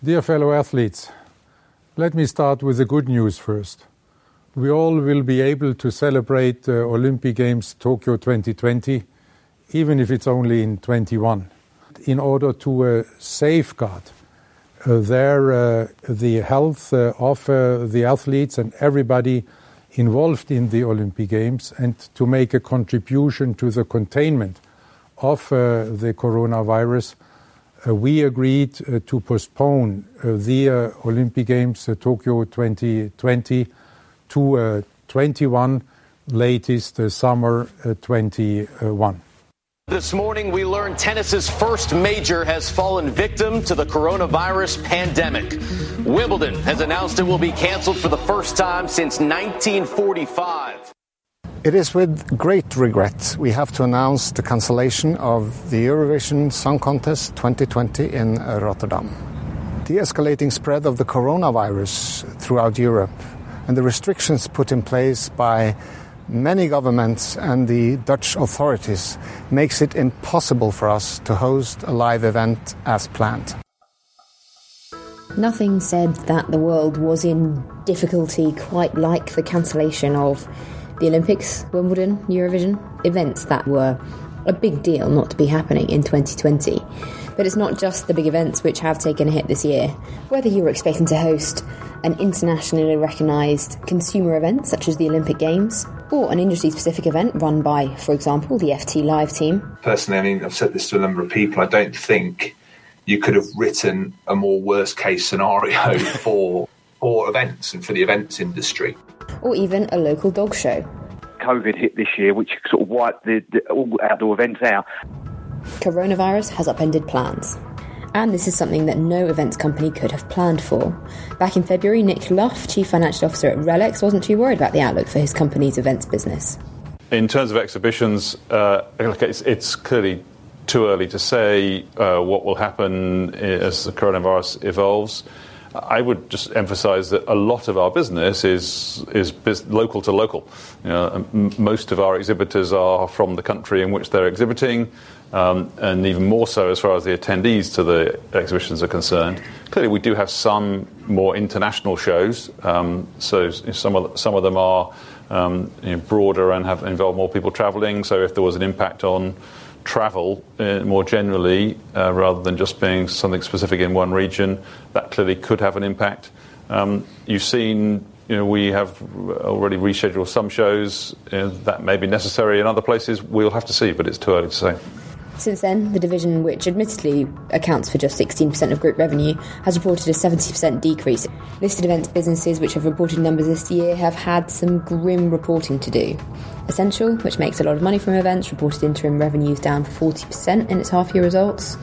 Dear fellow athletes, let me start with the good news first. We all will be able to celebrate the Olympic Games Tokyo 2020, even if it's only in 21, in order to uh, safeguard uh, their, uh, the health uh, of uh, the athletes and everybody involved in the Olympic Games and to make a contribution to the containment of uh, the coronavirus, uh, we agreed uh, to postpone uh, the uh, Olympic Games Tokyo 2020 to 21, latest summer 21. This morning, we learned tennis's first major has fallen victim to the coronavirus pandemic. Wimbledon has announced it will be canceled for the first time since 1945. It is with great regret we have to announce the cancellation of the Eurovision Song Contest 2020 in Rotterdam. The escalating spread of the coronavirus throughout Europe and the restrictions put in place by many governments and the Dutch authorities makes it impossible for us to host a live event as planned. Nothing said that the world was in difficulty quite like the cancellation of the Olympics, Wimbledon, Eurovision, events that were a big deal not to be happening in 2020. But it's not just the big events which have taken a hit this year. Whether you were expecting to host an internationally recognised consumer event such as the Olympic Games, or an industry specific event run by, for example, the FT Live team. Personally, I mean, I've said this to a number of people, I don't think you could have written a more worst case scenario for, for events and for the events industry. Or even a local dog show. COVID hit this year, which sort of wiped the, the all outdoor events out. Coronavirus has upended plans. And this is something that no events company could have planned for. Back in February, Nick Luff, Chief Financial Officer at RELX, wasn't too worried about the outlook for his company's events business. In terms of exhibitions, uh, it's, it's, clearly too early to say uh, what will happen as the coronavirus evolves. I would just emphasise that a lot of our business is is local to local. You know, m- most of our exhibitors are from the country in which they're exhibiting um, and even more so as far as the attendees to the exhibitions are concerned. Clearly, we do have some more international shows, um, so some of some of them are um, you know, broader and have involved more people travelling. So, if there was an impact on travel uh, more generally, uh, rather than just being something specific in one region, that clearly could have an impact. Um, you've seen you know, we have already rescheduled some shows uh, that may be necessary in other places. We'll have to see, but it's too early to say. Since then, the division, which admittedly accounts for just 16% of group revenue, has reported a 70% decrease. Listed events businesses which have reported numbers this year have had some grim reporting to do. Ascential, which makes a lot of money from events, reported interim revenues down 40% in its half year results.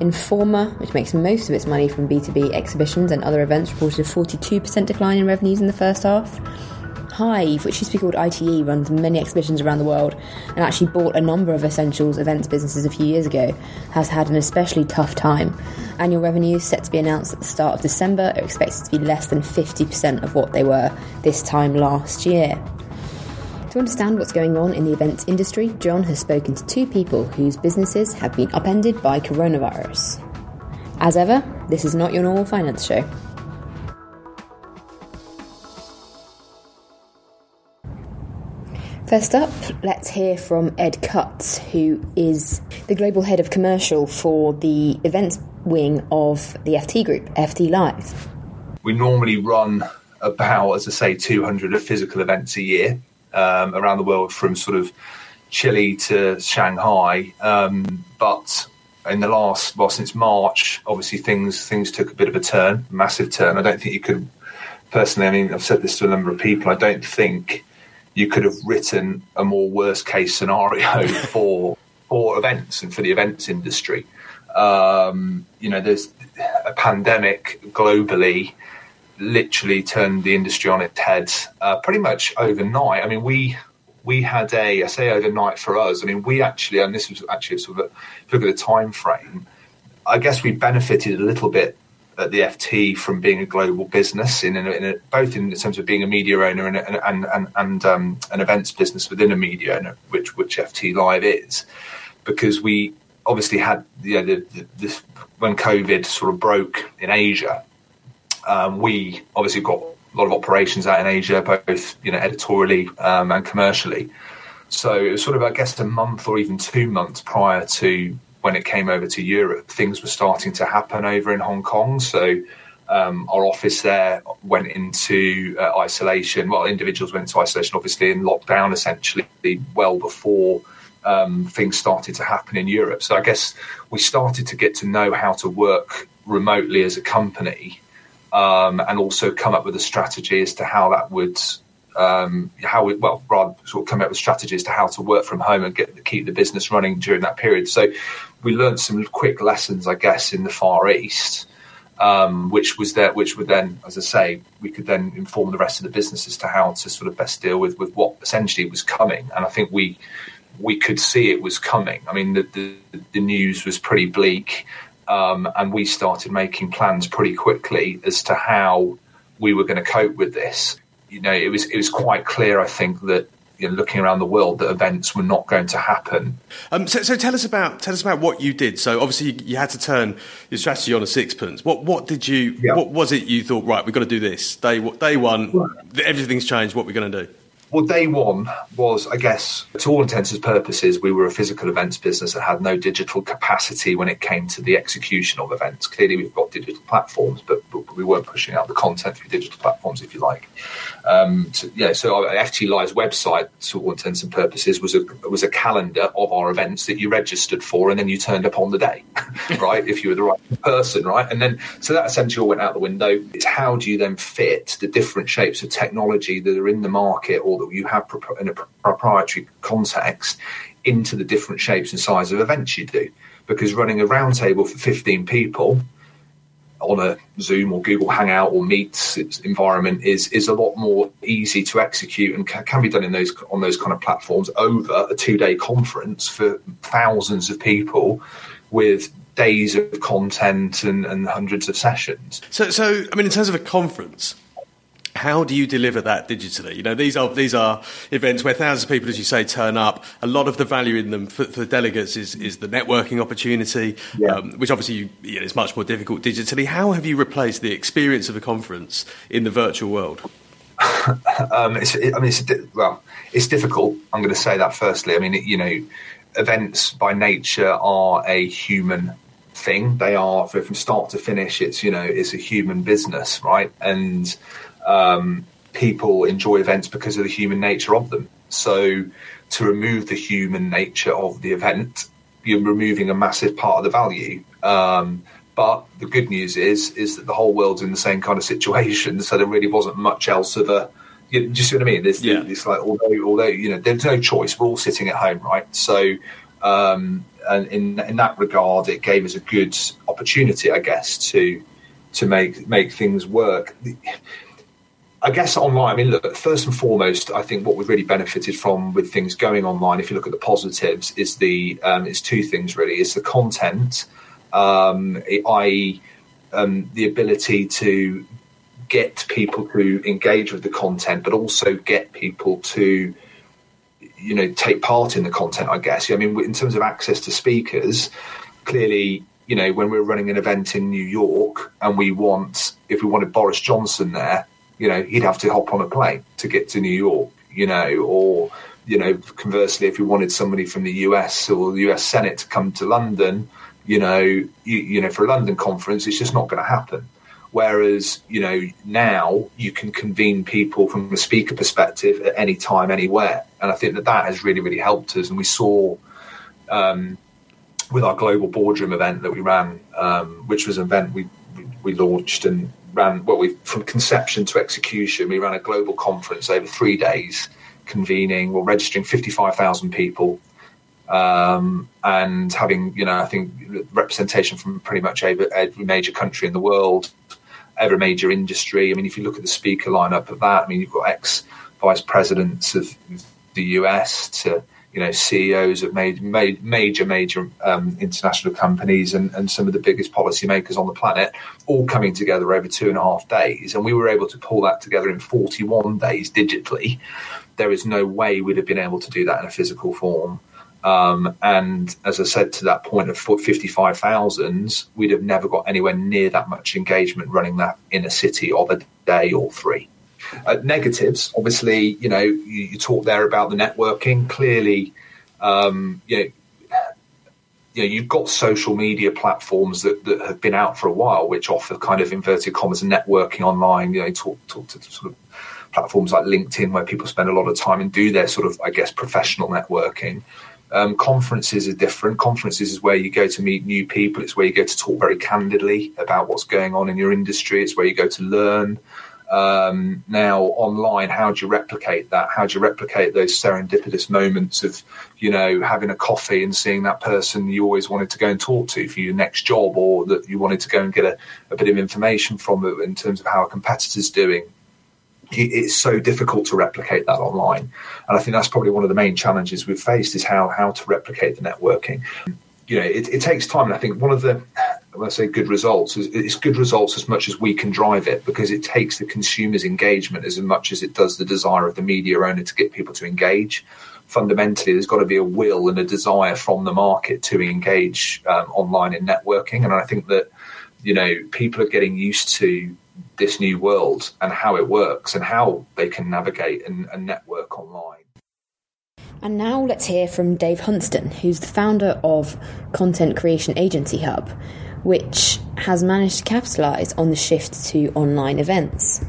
Informa, which makes most of its money from B2B exhibitions and other events, reported a 42% decline in revenues in the first half. Hyve, which used to be called ITE, runs many exhibitions around the world and actually bought a number of Ascential's events businesses a few years ago, has had an especially tough time. Annual revenues set to be announced at the start of December are expected to be less than 50% of what they were this time last year. To understand what's going on in the events industry, John has spoken to two people whose businesses have been upended by coronavirus. As ever, this is not your normal finance show. First up, let's hear from Ed Cutts, who is the global head of commercial for the events wing of the FT group, FT Live. We normally run about, as I say, 200 physical events a year um, around the world from sort of Chile to Shanghai. Um, but in the last, well, since March, obviously things things took a bit of a turn, massive turn. I don't think you could, personally, I mean, I've said this to a number of people, I don't think you could have written a more worst case scenario for for events and for the events industry. Um, you know, there's a pandemic globally literally turned the industry on its head uh, pretty much overnight. I mean, we we had a I say overnight for us. I mean, we actually, and this was actually sort of a, if you look at the time frame. I guess we benefited a little bit at the FT from being a global business, in, in, in both in terms of being a media owner and and and, and um, an events business within a media owner, which which FT Live is, because we obviously had you know, the, the, this, when COVID sort of broke in Asia, um, we obviously got a lot of operations out in Asia, both you know editorially um, and commercially. So it was sort of, I guess, a month or even two months prior to when it came over to Europe, things were starting to happen over in Hong Kong. So um, our office there went into uh, isolation. Well, individuals went into isolation, obviously, in lockdown essentially well before um, things started to happen in Europe. So I guess we started to get to know how to work remotely as a company um, and also come up with a strategy as to how that would. Um, how it, well, rather sort of come up with strategies to how to work from home and get keep the business running during that period. So, we learned some quick lessons, I guess, in the Far East, um, which was there, which would then, as I say, we could then inform the rest of the business as to how to sort of best deal with with what essentially was coming. And I think we we could see it was coming. I mean, the the, the news was pretty bleak, um, and we started making plans pretty quickly as to how we were going to cope with this. You know, it was it was quite clear, I think, that you know, looking around the world that events were not going to happen. Um, so, so, tell us about tell us about what you did. So obviously you, you, had to turn your strategy on a sixpence. What what did you? Yeah. What was it you thought? Right, we've got to do this. Day day one, everything's changed. What we're going to do? Well, day one was, I guess, to all intents and purposes, we were a physical events business that had no digital capacity when it came to the execution of events. Clearly, we've got digital platforms, but, but we weren't pushing out the content through digital platforms, if you like. Um, so, yeah, so FT Live's website, to all intents and purposes, was a was a calendar of our events that you registered for, and then you turned up on the day, right? if you were the right person, right? And then, so that essentially all went out the window. It's how do you then fit the different shapes of technology that are in the market or you have in a proprietary context into the different shapes and sizes of events you do. Because running a roundtable for 15 people on a Zoom or Google Hangout or Meets environment is is a lot more easy to execute and can, be done in those on those kind of platforms over a two day conference for thousands of people with days of content and, and hundreds of sessions. So, so I mean, in terms of a conference, how do you deliver that digitally? You know, these are these are events where thousands of people, as you say, turn up. A lot of the value in them for, for delegates is, is the networking opportunity, yeah. um, which obviously you, you know, is much more difficult digitally. How have you replaced the experience of a conference in the virtual world? um, it's, I mean, it's well, it's difficult. I'm going to say that firstly. I mean, you know, events by nature are a human thing. They are from start to finish. It's you know, it's a human business, right? And um, people enjoy events because of the human nature of them. So to remove the human nature of the event, you're removing a massive part of the value. Um, but the good news is is that the whole world's in the same kind of situation, so there really wasn't much else of a. You, do you see what I mean? There's, yeah. It's like although although you know there's no choice, we're all sitting at home, right? So um, and in in that regard, it gave us a good opportunity, I guess, to to make make things work. I guess online, I mean, look, first and foremost, I think what we've really benefited from with things going online, if you look at the positives, is the um, is two things really. It's the content, um, i.e., um, the ability to get people to engage with the content, but also get people to, you know, take part in the content. I guess. I mean, in terms of access to speakers, clearly, you know, when we're running an event in New York and we want, if we wanted Boris Johnson there you know, he'd have to hop on a plane to get to New York, you know, or, you know, conversely, if you wanted somebody from the US or the US Senate to come to London, you know, you, you know, for a London conference, it's just not going to happen. Whereas, you know, now you can convene people from a speaker perspective at any time, anywhere. And I think that that has really, really helped us. And we saw um, with our global boardroom event that we ran, um, which was an event we, we launched and ran well we from conception to execution we ran a global conference over three days convening we're registering 55000 people um, and having you know i think representation from pretty much every, every major country in the world every major industry. I mean if you look at the speaker lineup of that i mean you've got ex vice presidents of the us to you know CEOs of made, made major major um, international companies and, and some of the biggest policymakers on the planet all coming together over two and a half days, and we were able to pull that together in 41 days digitally. There is no way we'd have been able to do that in a physical form. Um, and as I said, to that point of 55,000, we'd have never got anywhere near that much engagement running that in a city of a day or three. Uh, negatives, obviously, you know, you, you talk there about the networking. Clearly, um, you know, you know, you've got social media platforms that, that have been out for a while, which offer kind of inverted commas networking online. You know, talk, talk to sort of platforms like LinkedIn, where people spend a lot of time and do their sort of, I guess, professional networking. Um, conferences are different. Conferences is where you go to meet new people. It's where you go to talk very candidly about what's going on in your industry. It's where you go to learn. Um, now online, how do you replicate that? How do you replicate those serendipitous moments of, you know, having a coffee and seeing that person you always wanted to go and talk to for your next job, or that you wanted to go and get a, a bit of information from in terms of how a competitor's doing? It's so difficult to replicate that online, and I think that's probably one of the main challenges we've faced is how how to replicate the networking. You know, it, it takes time, and I think one of the when I say good results, it's good results as much as we can drive it because it takes the consumer's engagement as much as it does the desire of the media owner to get people to engage. Fundamentally, there's got to be a will and a desire from the market to engage um, online in networking, and I think that you know people are getting used to this new world and how it works and how they can navigate and, and network online. And now let's hear from Dave Hunston, who's the founder of content creation agency Hub which has managed to capitalise on the shift to online events.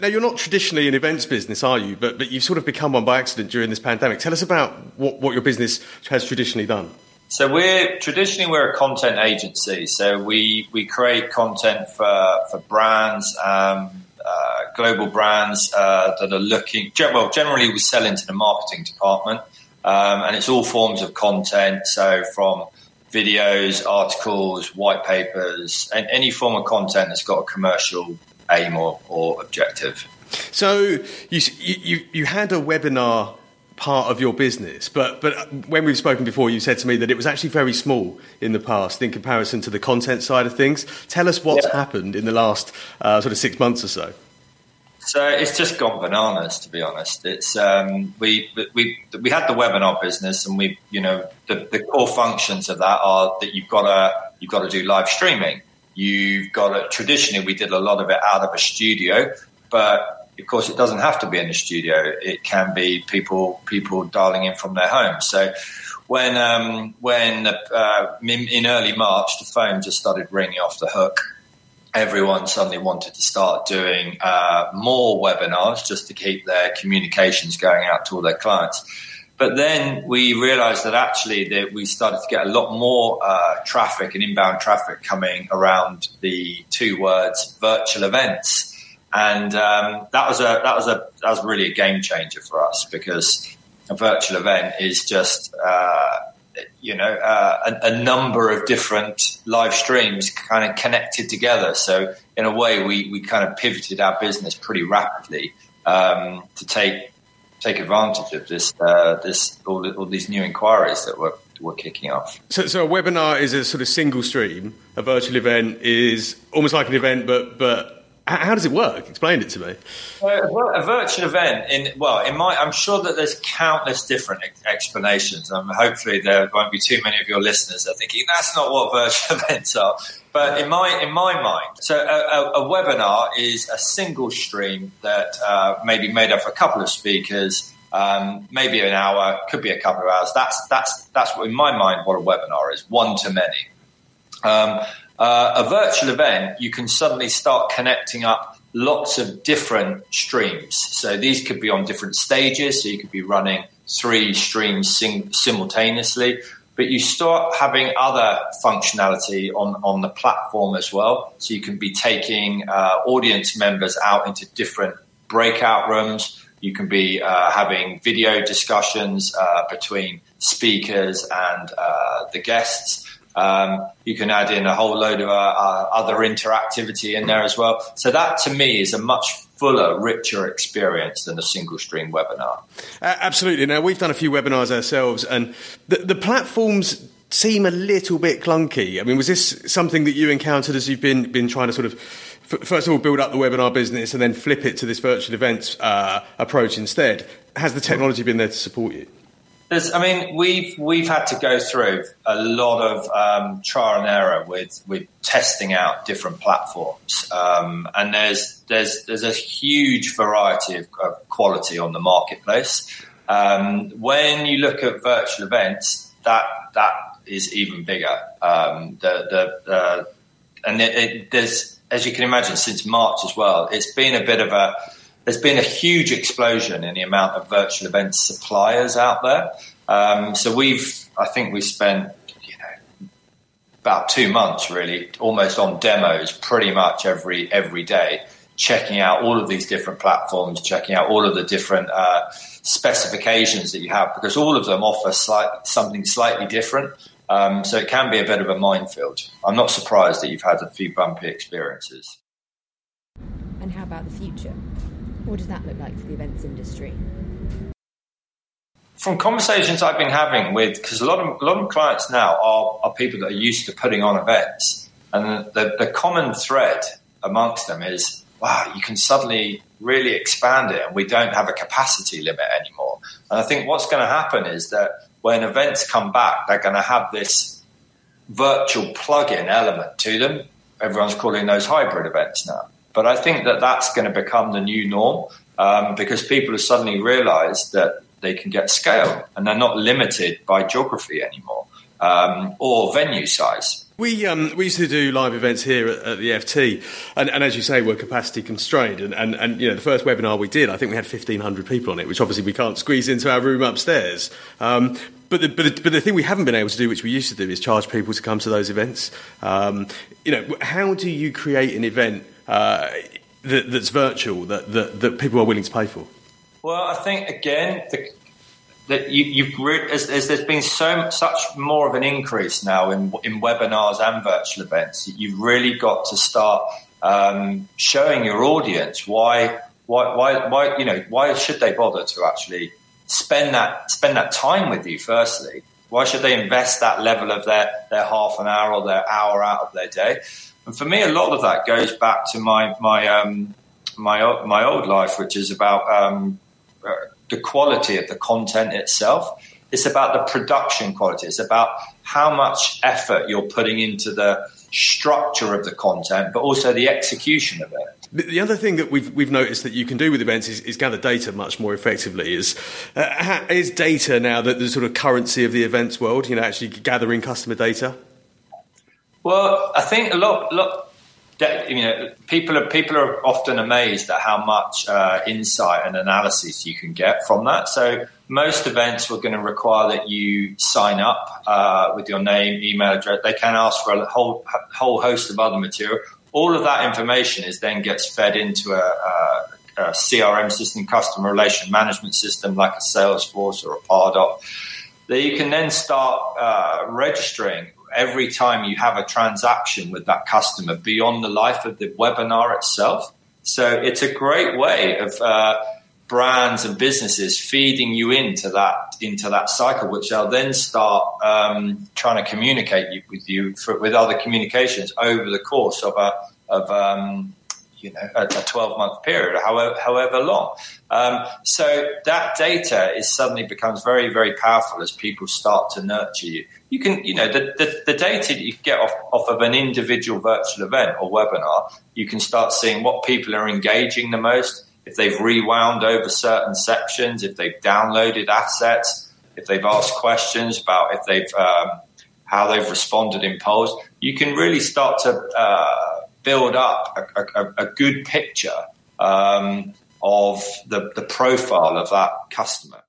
Now, you're not traditionally an events business, are you? But, but you've sort of become one by accident during this pandemic. Tell us about what, what your business has traditionally done. So we're traditionally we're a content agency. So we we create content for for brands, um, uh, global brands uh, that are looking. Well, generally we sell into the marketing department, um, and it's all forms of content. So from videos, articles, white papers, and any form of content that's got a commercial aim or, or objective. So you, you you had a webinar part of your business, but but when we've spoken before, you said to me that it was actually very small in the past in comparison to the content side of things. Tell us what's yeah. happened in the last uh, sort of six months or so. So it's just gone bananas, to be honest. It's um, we we we had the webinar business, and we you know the, the core functions of that are that you've got to you've got to do live streaming. You've got to traditionally we did a lot of it out of a studio, but of course it doesn't have to be in a studio. It can be people people dialing in from their home. So when um, when uh, in, in early March the phone just started ringing off the hook everyone suddenly wanted to start doing uh, more webinars just to keep their communications going out to all their clients. But then we realized that actually that we started to get a lot more uh, traffic and inbound traffic coming around the two words virtual events. And um, that was a that was a that was really a game changer for us because a virtual event is just uh, you know, uh, a, a, number of different live streams kind of connected together. So in a way, we, we kind of pivoted our business pretty rapidly um, to take take advantage of this uh, this all, the, all, these new inquiries that were were kicking off. So, so a webinar is a sort of single stream. A virtual event is almost like an event, but but how does it work? Explain it to me. Well, a virtual event, in well, in my, I'm sure that there's countless different explanations. Um, hopefully, there won't be too many of your listeners are thinking that's not what virtual events are. But in my in my mind, so a, a, a webinar is a single stream that uh, may be made up of a couple of speakers, um, maybe an hour, could be a couple of hours. That's that's that's what, in my mind what a webinar is, one to many. Um, uh, a virtual event, you can suddenly start connecting up lots of different streams. So these could be on different stages. So you could be running three streams sim- simultaneously, but you start having other functionality on, on the platform as well. So you can be taking uh, audience members out into different breakout rooms. You can be uh, having video discussions uh, between speakers and uh, the guests. Um, you can add in a whole load of uh, uh, other interactivity in there as well. So that to me is a much fuller, richer experience than a single stream webinar. Uh, absolutely. Now we've done a few webinars ourselves, and the, the platforms seem a little bit clunky. I mean, was this something that you encountered as you've been been trying to sort of first of all build up the webinar business and then flip it to this virtual events uh, approach instead? Has the technology been there to support you? There's, I mean, we've we've had to go through a lot of um, trial and error with with testing out different platforms, um, and there's there's there's a huge variety of, of quality on the marketplace. Um, when you look at virtual events, that that is even bigger. Um, the the and it, it, there's as you can imagine since March as well, it's been a bit of a there's been a huge explosion in the amount of virtual event suppliers out there. Um, so we've, I think we spent, you know, about two months really, almost on demos, pretty much every every day, checking out all of these different platforms, checking out all of the different uh, specifications that you have, because all of them offer slight, something slightly different. Um, so it can be a bit of a minefield. I'm not surprised that you've had a few bumpy experiences. And how about the future? What does that look like for the events industry? From conversations I've been having with, because a lot of a lot of clients now are, are people that are used to putting on events, and the, the common thread amongst them is, wow, you can suddenly really expand it, and we don't have a capacity limit anymore. And I think what's going to happen is that when events come back, they're going to have this virtual plug-in element to them. Everyone's calling those hybrid events now. But I think that that's going to become the new norm um, because people have suddenly realized that they can get scale and they're not limited by geography anymore um, or venue size. We um, we used to do live events here at, at the FT, and, and, as you say, we're capacity constrained. And, and, and, you know, the first webinar we did, I think we had fifteen hundred people on it, which obviously we can't squeeze into our room upstairs. Um, but the, but, the, but the thing we haven't been able to do, which we used to do, is charge people to come to those events. Um, you know, how do you create an event uh, that, that's virtual that, that, that people are willing to pay for? Well, I think again the, that you, have re- as, as, there's been so such more of an increase now in, in webinars and virtual events. That you've really got to start um, showing your audience why why why why you know why should they bother to actually spend that spend that time with you firstly why should they invest that level of their, their half an hour or their hour out of their day and for me, a lot of that goes back to my my um, my my old life, which is about um, uh, the quality of the content itself. It's about the production quality. It's about how much effort you're putting into the structure of the content, but also the execution of it. The other thing that we've we've noticed that you can do with events is, is gather data much more effectively. Is uh, is data now the, the sort of currency of the events world? You know, actually gathering customer data. Well, I think a lot, lot you know, people are people are often amazed at how much uh, insight and analysis you can get from that. So most events are going to require that you sign up uh, with your name, email address. They can ask for a whole whole host of other material. All of that information is then gets fed into a, a, a CRM system, customer relation management system like a Salesforce or a Pardot. That you can then start uh, registering every time you have a transaction with that customer beyond the life of the webinar itself. So it's a great way of uh, brands and businesses feeding you into that into that cycle, which they'll then start um, trying to communicate with you for, with other communications over the course of a of um, you know a, a 12 month period, however however long. Um, so that data is suddenly becomes very very powerful as people start to nurture you you can, you know, the, the, the, data that you get off, off of an individual virtual event or webinar, you can start seeing what people are engaging the most, if they've rewound over certain sections, if they've downloaded assets, if they've asked questions about if they've, um, how they've responded in polls. You can really start to uh, build up a, a, a good picture um, of the, the profile of that customer.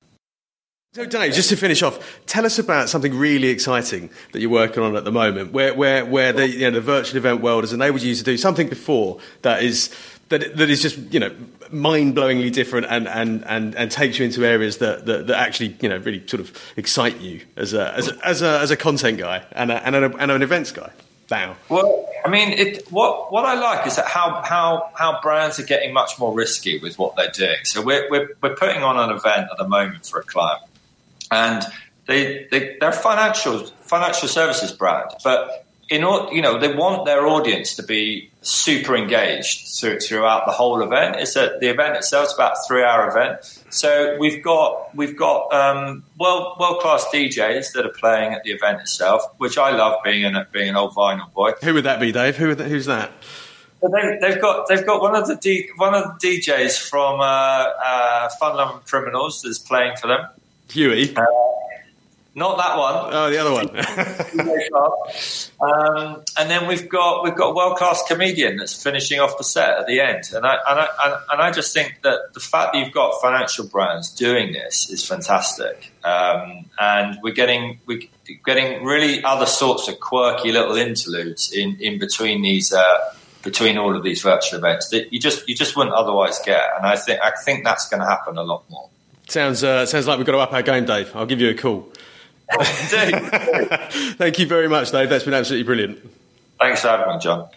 So, Dave, just to finish off, tell us about something really exciting that you're working on at the moment, where where where the you know, the virtual event world has enabled you to do something before that is that that is just you know mind blowingly different and, and, and, and takes you into areas that, that, that, actually you know really sort of excite you as a as a as a, as a content guy and a, and, and an events guy. Now, well, I mean, it, what what I like is that how how how brands are getting much more risky with what they're doing. So we're we're, we're putting on an event at the moment for a client and they, they they're financial financial services brand, but in all, you know, they want their audience to be super engaged through, throughout the whole event. It's a, the event itself is about a three hour event. So we've got we've got um, world world class DJs that are playing at the event itself, which I love being an being an old vinyl boy. Who would that be, Dave? Who the, who's that? they, have got they've got one of the D, one of the DJs from uh, uh, Fun Loving Criminals that's playing for them. Huey. Uh, not that one. Oh, the other one. um, and then we've got we've got a world class comedian that's finishing off the set at the end, and I and I and I just think that the fact that you've got financial brands doing this is fantastic, um, and we're getting we're getting really other sorts of quirky little interludes in in between these. Uh, between all of these virtual events that you just you just wouldn't otherwise get, and I think I think that's going to happen a lot more. Sounds uh, sounds like we've got to up our game, Dave. I'll give you a call. Thank you very much, Dave. That's been absolutely brilliant. Thanks for having me, John.